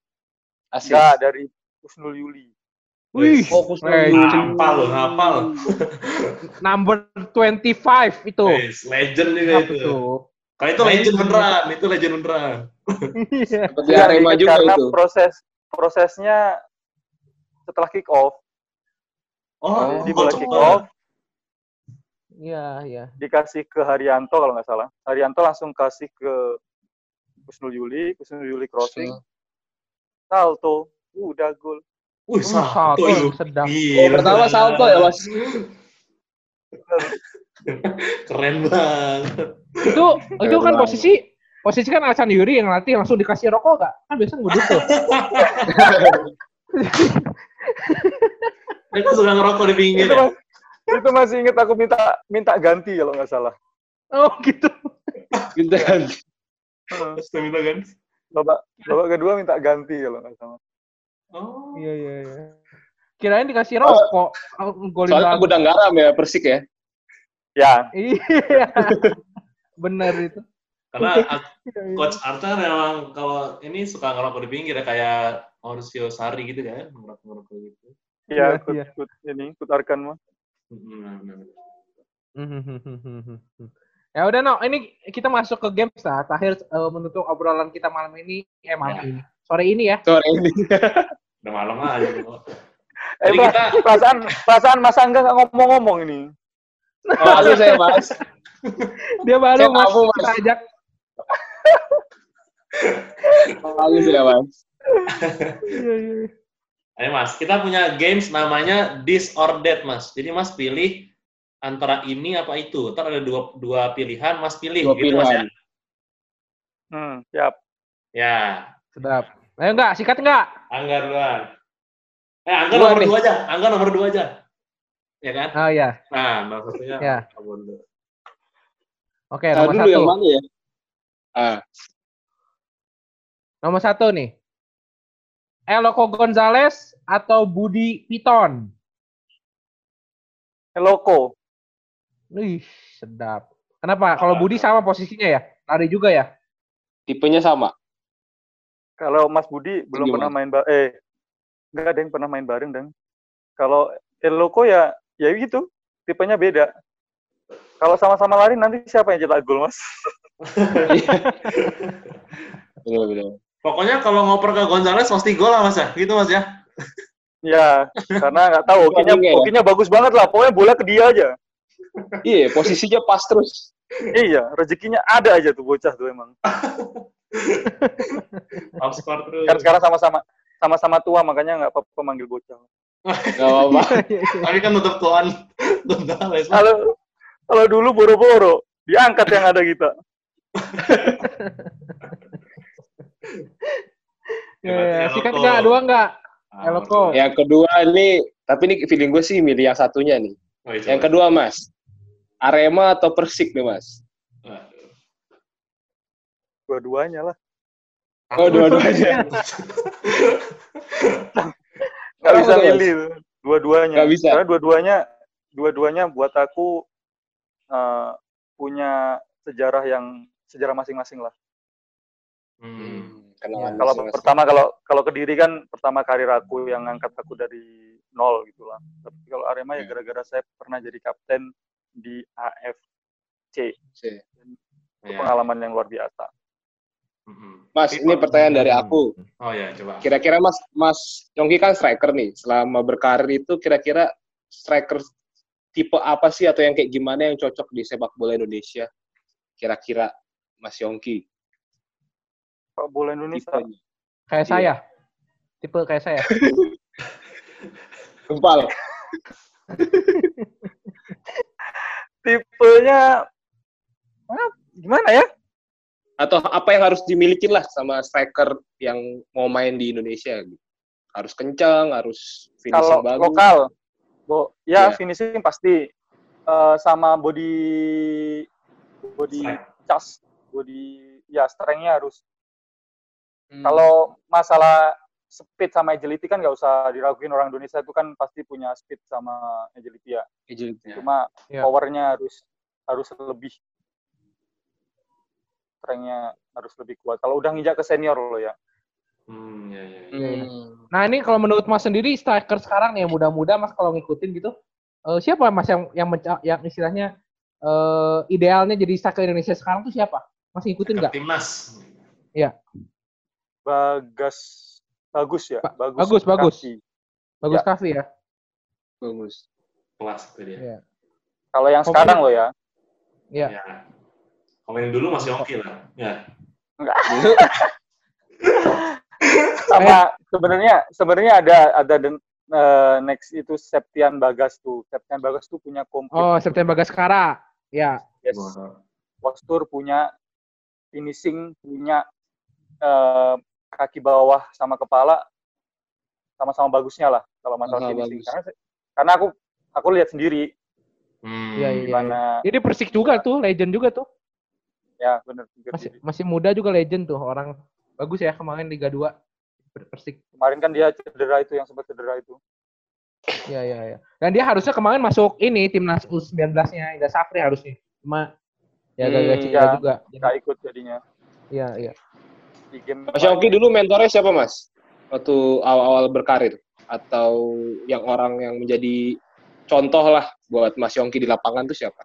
Asik. Enggak, dari Husnul Yuli. Wih, Fokus legend. Hafal loh, hafal. number 25 itu. Wis, legend juga Apa itu. itu? Kalau itu legend beneran, itu legend beneran. Iya. Seperti Iya, Arema ingat juga karena itu. proses prosesnya setelah kick off, Oh, jadi oh, bola kick off Iya, iya. dikasih ke Haryanto kalau nggak salah. Haryanto langsung kasih ke Husnul Yuli, Husnul Yuli crossing, salto, udah gol. Wih, satu salto itu. sedap. Gila. Oh, pertama salto ya, Mas. Keren banget. Itu itu kan posisi posisi kan Alsan Yuri yang latih langsung dikasih rokok gak? Kan biasanya ngudut tuh. Dia tuh suka ngerokok di pinggir Itu, ya. mas, itu masih inget aku minta minta ganti kalau nggak salah. Oh gitu. Gitu kan. Terus minta ganti. Babak babak kedua minta ganti kalau nggak salah. Oh. Iya iya iya. Kirain dikasih rokok. Golin Soalnya bagus. gudang garam ya, Persik ya. Ya, Iya. Bener itu. Karena. Coach Arthur memang kalau ini suka ngerokok di pinggir ya kayak Mauricio Sari gitu kan, ngerokok-ngerokok gitu. ya, Iya, ikut, iya. ikut ini, ikut Arkan mah. Ya udah no, ini kita masuk ke games lah. Terakhir eh, menutup obrolan kita malam ini, eh malam Ya. ini, sore ini ya. Sore ini. Udah malam aja. Eh, Jadi pra- kita- perasaan perasaan Mas Angga nggak ngomong-ngomong ini. Malu saya, Mas. Dia baru Saya mas, tahu, Mas. ajak. Bagus ya, Mas. Iya, iya. Ayo Mas, kita punya games namanya This or That Mas. Jadi Mas pilih antara ini apa itu. Ntar ada dua, dua pilihan, Mas pilih. Dua gitu Mas ya. pilihan. Hmm, siap. Ya, Sedap. Ayo enggak, sikat enggak? Angga duluan. Eh, Angga Dua nomor nih. dua aja. Angga nomor dua aja. Ya kan? Oh iya. Nah, nomor satunya. Ya. Oke, Tahu nomor dulu yang satu. mana ya? Ah, Nomor satu nih. Eloko Gonzalez atau Budi Piton? Eloko. Wih, sedap. Kenapa? Kalau Budi sama posisinya ya? Lari juga ya? tipenya sama. Kalau Mas Budi belum Gimana? pernah main ba eh enggak ada yang pernah main bareng dan kalau Eloko ya ya gitu, tipenya beda. Kalau sama-sama lari nanti siapa yang cetak gol, Mas? Betul, betul. Pokoknya kalau ngoper ke Gonzales pasti gol lah Mas ya. Gitu Mas ya. ya, karena nggak tahu hokinya Hokinya ya? hokinya bagus banget lah. Pokoknya bola ke dia aja. Iya, posisinya pas terus. iya, rezekinya ada aja tuh bocah tuh emang. Terus. Kan sekarang sama-sama sama-sama tua makanya nggak apa-apa manggil bocah. Gak apa-apa. Tapi kan tetap tuan. Kalau kalau dulu boro-boro diangkat yang ada kita. Ya, sikat Eloko. enggak? Dua enggak? Ah, Eloko. Yang kedua ini, tapi ini feeling gue sih milih yang satunya nih. Oh, iya, Yang kedua, Mas. Arema atau Persik nih, Mas? Dua-duanya lah. Oh, dua-duanya. Kenapa bisa milih dua-duanya. Nggak bisa. Karena dua-duanya dua-duanya buat aku eh, punya sejarah yang sejarah masing-masing lah. Hmm. Kenangan Kalau masing-masing. pertama kalau kalau kediri kan pertama karir aku yang ngangkat aku dari nol gitu lah. Tapi kalau Arema ya Hmm. gara-gara saya pernah jadi kapten di AFC. Sih. Itu Ya. pengalaman yang luar biasa. Mas, ini pertanyaan dari aku. Oh ya, coba. Kira-kira Mas Mas Yongki kan striker nih. Selama berkarir itu kira-kira striker tipe apa sih atau yang kayak gimana yang cocok di sepak bola Indonesia? Kira-kira Mas Yongki. Pak bola Indonesia. Tipenya. Kayak Iya. saya. Tipe kayak saya. Gempal. Tipenya ah, gimana ya? Atau apa yang harus dimiliki lah sama striker yang mau main di Indonesia? gitu? Harus kencang, harus finishing Kalau bagus. lokal, Bo, ya Iya. finishing pasti eh, sama body body cas, body ya strength-nya harus. Hmm. Kalau masalah speed sama agility kan nggak usah diraguin orang Indonesia itu kan pasti punya speed sama agility ya. Agility. Ya. Cuma Ya. powernya harus harus lebih strength-nya harus lebih kuat. Kalau udah nginjak ke senior loh ya. Hmm, ya, ya, ya. Hmm. Nah ini kalau menurut Mas sendiri striker sekarang nih yang muda-muda Mas kalau ngikutin gitu, eh, siapa Mas yang yang menca- yang istilahnya eh, idealnya jadi striker Indonesia sekarang tuh siapa? Mas ngikutin nggak? Timnas. Bagas bagus ya, Ba- bagus. bagus, bagus. Kaki. Bagus Ya. Kavi ya. Bagus. Kelas itu dia. Iya. Kalau yang Pokoknya- sekarang loh ya. Iya. Ya. Komen dulu masih oke lah. Ya. sama sebenarnya sebenarnya ada ada den- eh, next itu Septian Bagas tuh. Septian Bagas tuh punya komplit Oh September Bagaskara. Ya. yes. postur, punya finishing, punya eh, kaki bawah sama kepala sama-sama bagusnya lah kalau masalah finishing. bagus. Karena karena aku aku lihat sendiri Hmm. Iya, iya. gimana Jadi Persik juga tuh, legend juga tuh. ya benar Masih masih muda juga legend tuh orang bagus ya kemarin Liga 2 Persik. Kemarin kan dia cedera itu yang sempat cedera itu. Iya iya iya. Dan dia harusnya kemarin masuk ini timnas U19-nya Indra Safri harusnya. Cuma ya Hmm, gagal cedera ya. juga. Nggak ikut jadinya Iya iya. Di game. Mas Yongki dulu mentornya siapa, Mas? Waktu awal-awal berkarir atau yang orang yang menjadi contoh lah buat Mas Yongki di lapangan tuh siapa?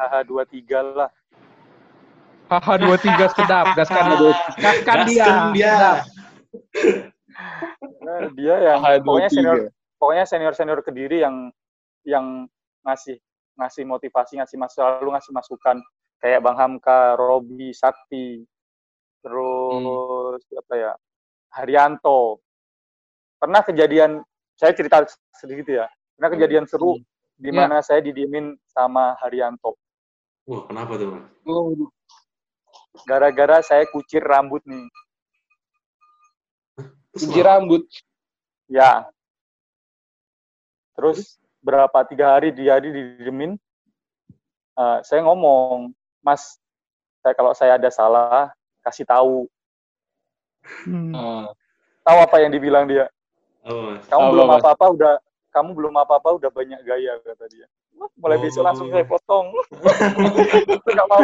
AH 23 lah. Haha 23 sedap, gaskan gaskan Gaskan dia. dia. Nah, dia yang pokoknya 23. senior pokoknya senior senior kediri yang yang ngasih ngasih motivasi ngasih mas selalu ngasih masukan kayak Bang Hamka, Robi, Sakti terus apa ya Haryanto. Pernah kejadian saya cerita sedikit ya. Pernah kejadian seru di Ya. mana saya didiemin sama Haryanto. Wah, kenapa tuh, Mas? Gara-gara saya kucir rambut nih. Kenapa? rambut. ya. Terus berapa tiga hari dia didiemin Eh, saya ngomong mas saya kalau saya ada salah kasih tahu Hmm. Ah. tahu apa yang dibilang dia Mas? kamu Apa, belum apa-apa udah kamu belum apa-apa udah banyak gaya kata dia mulai Oh. besok langsung saya potong nggak mau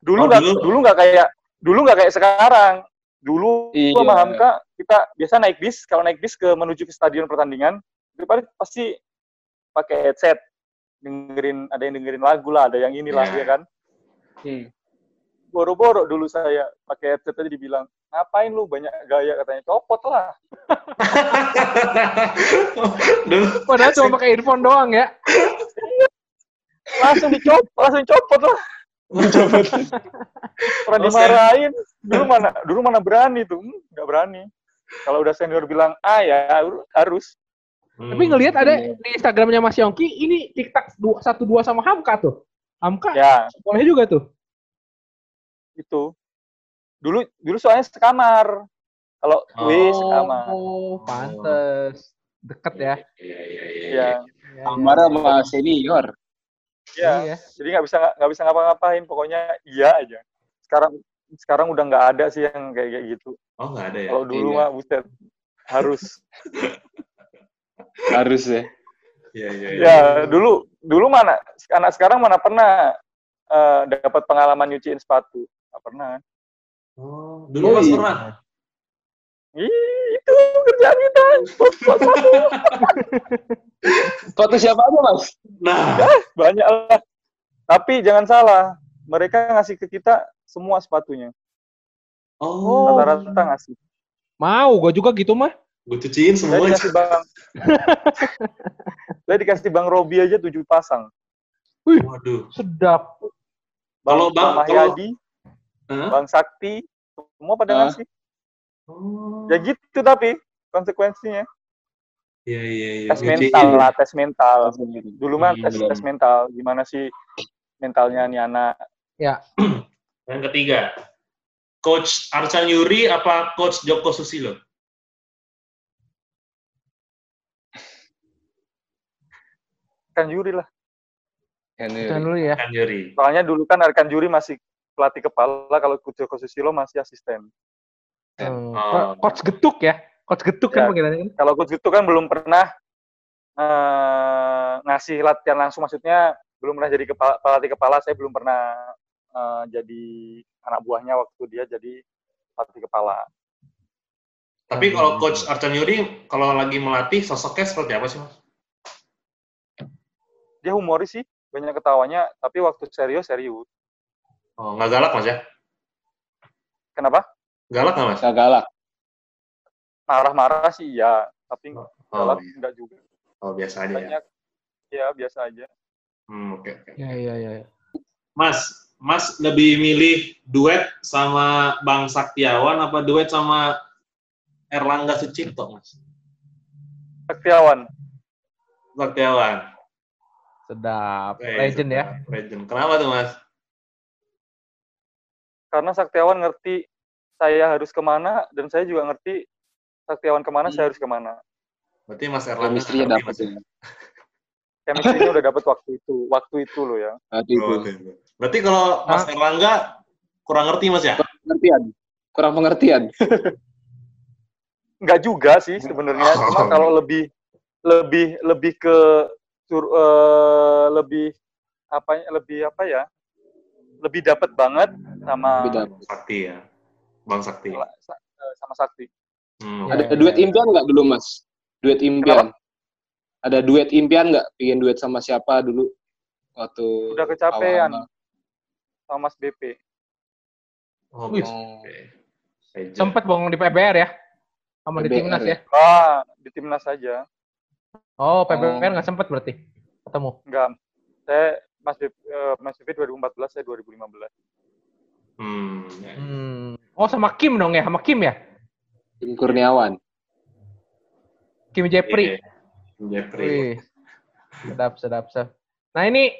dulu Oh, nggak dulu. dulu nggak kayak dulu nggak kayak sekarang dulu Iya. sama Hamka kita biasa naik bis kalau naik bis ke menuju ke stadion pertandingan itu pasti pakai headset dengerin ada yang dengerin lagu lah ada yang inilah Iya. ya kan Hmm. Boro-boro dulu saya pakai headset aja dibilang ngapain lu? Banyak gaya katanya. Copot lah. Dulu, Padahal cuma pakai earphone doang ya. langsung dicopot langsung copot lah. Pernah Oh, dimarahin. Dulu mana dulu mana berani tuh? Hmm, nggak berani. Kalau udah senior bilang ah ya harus Hmm. Tapi ngelihat ada di Instagramnya Mas Yongki, ini TikTok satu dua sama Hamka tuh. Hamka ya. boleh juga tuh. Itu dulu dulu soalnya sekamar kalau Oh. gue sekamar Oh, pantes. Deket ya. Iya, iya, iya. ya Ya, Kamar sama senior. ya Iya. jadi nggak bisa nggak bisa ngapa-ngapain pokoknya iya aja sekarang sekarang udah nggak ada sih yang kayak kayak gitu Oh, nggak ada ya? kalau dulu Iya. mah buset harus Harus ya. Iya, iya, iya. ya dulu dulu mana anak sekarang mana pernah eh, dapat pengalaman nyuciin sepatu pernah kan Oh, dulu Mas iya. pernah? Ih, itu kerjaan kita. Foto siapa aja, Mas? Nah, banyak lah tapi jangan salah mereka ngasih ke kita semua sepatunya oh, rata-rata ngasih Mau, gue juga gitu mah. gue cuciin saya semua. dikasih bang saya dikasih bang Robi aja tujuh pasang Waduh. Sedap. bang, Kalau Bang- bang kalau- Mahyadi Hah? bang Sakti semua pada Ah. ngasih Oh. ya gitu tapi konsekuensinya Iya, iya, iya. tes mental lah tes mental dulu mah tes Iya. tes mental gimana sih mentalnya nih anak Yang ketiga, Coach Arcan Yuri apa Coach Joko Susilo? kan juri lah Jangan dulu ya. Arcan Yuri. soalnya dulu kan Arkan Juri masih pelatih kepala kalau Joko Susilo masih asisten Hmm. Oh. Coach getuk ya. Coach getuk Ya. kan panggilannya kan. kalau coach itu kan belum pernah eh, ngasih latihan langsung maksudnya belum pernah jadi kepala, pelatih kepala saya belum pernah eh, jadi anak buahnya waktu dia jadi pelatih kepala Tapi kalau Coach Arcan Yuri, kalau lagi melatih, sosoknya seperti apa sih, Mas? dia humoris sih banyak ketawanya tapi waktu serius serius Oh, nggak galak, Mas ya? kenapa Galak nggak, Mas? Gak galak. marah-marah sih iya tapi Oh, galak iya. enggak juga oh biasa aja ya. banyak ya biasa aja Hmm, oke, oke. Iya, iya, iya. Mas, Mas lebih milih duet sama Bang Saktiawan apa duet sama Erlangga Sucipto, Mas? Saktiawan Saktiawan. Sedap. Eh, Legend ya. Legend. Kenapa tuh, Mas? Karena Saktiawan ngerti saya harus ke mana dan saya juga ngerti Saktiawan ke mana saya harus ke mana Berarti Mas Erlangga Chemistry-nya ngerti, dapat Mas, ya. chemistry-nya udah dapet waktu itu waktu itu loh ya Berarti Oh, itu. oke, oke. Berarti kalau Mas Erlangga kurang ngerti, Mas ya? Pengertian. Kurang pengertian. nggak juga sih sebenarnya Oh. cuma kalau lebih lebih lebih ke sur- eh, lebih apa lebih apa ya lebih dapat banget sama Lebih. Sakti ya. Bang Sakti. sa- sama sakti Hmm, Ada duet impian nggak dulu, Mas? Duet impian. Ada duet impian nggak? Pengen duet sama siapa dulu? Waktu udah kecapean sama Mas BP Oh, Wih. Oh. Sempet bongong di PBR ya. Sama di timnas ya? ya. ah di timnas saja Oh, PBR Oh. nggak sempet berarti ketemu. enggak saya Mas BP, eh, Mas BP 2014 saya 2015 Hmm. ya. Hmm. Oh sama Kim dong ya, sama Kim ya? Tim Kurniawan. Kim Jeffrey. Iya. Jeffrey. Wih. Sedap, sedap, sedap. Nah ini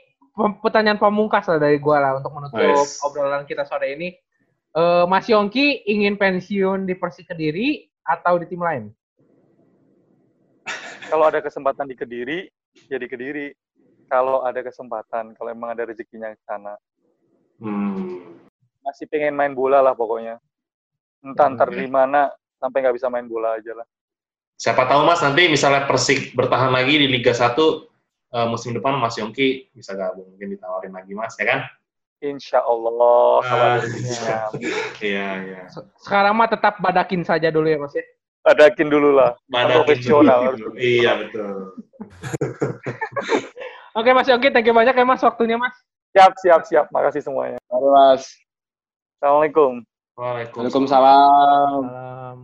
pertanyaan pamungkas lah dari gua lah untuk menutup Nice. obrolan kita sore ini. Eh, Mas Yongki ingin pensiun di Persik Kediri atau di tim lain? Kalau ada kesempatan di Kediri, ya di Kediri. Kalau ada kesempatan, kalau emang ada rezekinya ke sana. Hmm. Masih pengen main bola lah pokoknya. Entah ntar Oke. di mana, sampai nggak bisa main bola aja lah. Siapa tahu Mas nanti misalnya Persik bertahan lagi di Liga 1 eh, musim depan Mas Yongki bisa gabung mungkin ditawarin lagi Mas ya kan? Insya Allah, Ah, rezekinya. Iya iya. Se- Sekarang mah tetap badakin saja dulu ya Mas ya. Adakin dulu lah. Badakin Profesional. dulu. Iya betul. Oke Mas Yongki, thank you banyak ya Mas waktunya Mas. Siap, siap, siap. Makasih semuanya. Halo, Mas. Assalamualaikum. Waalaikumsalam. Waalaikumsalam. Salam.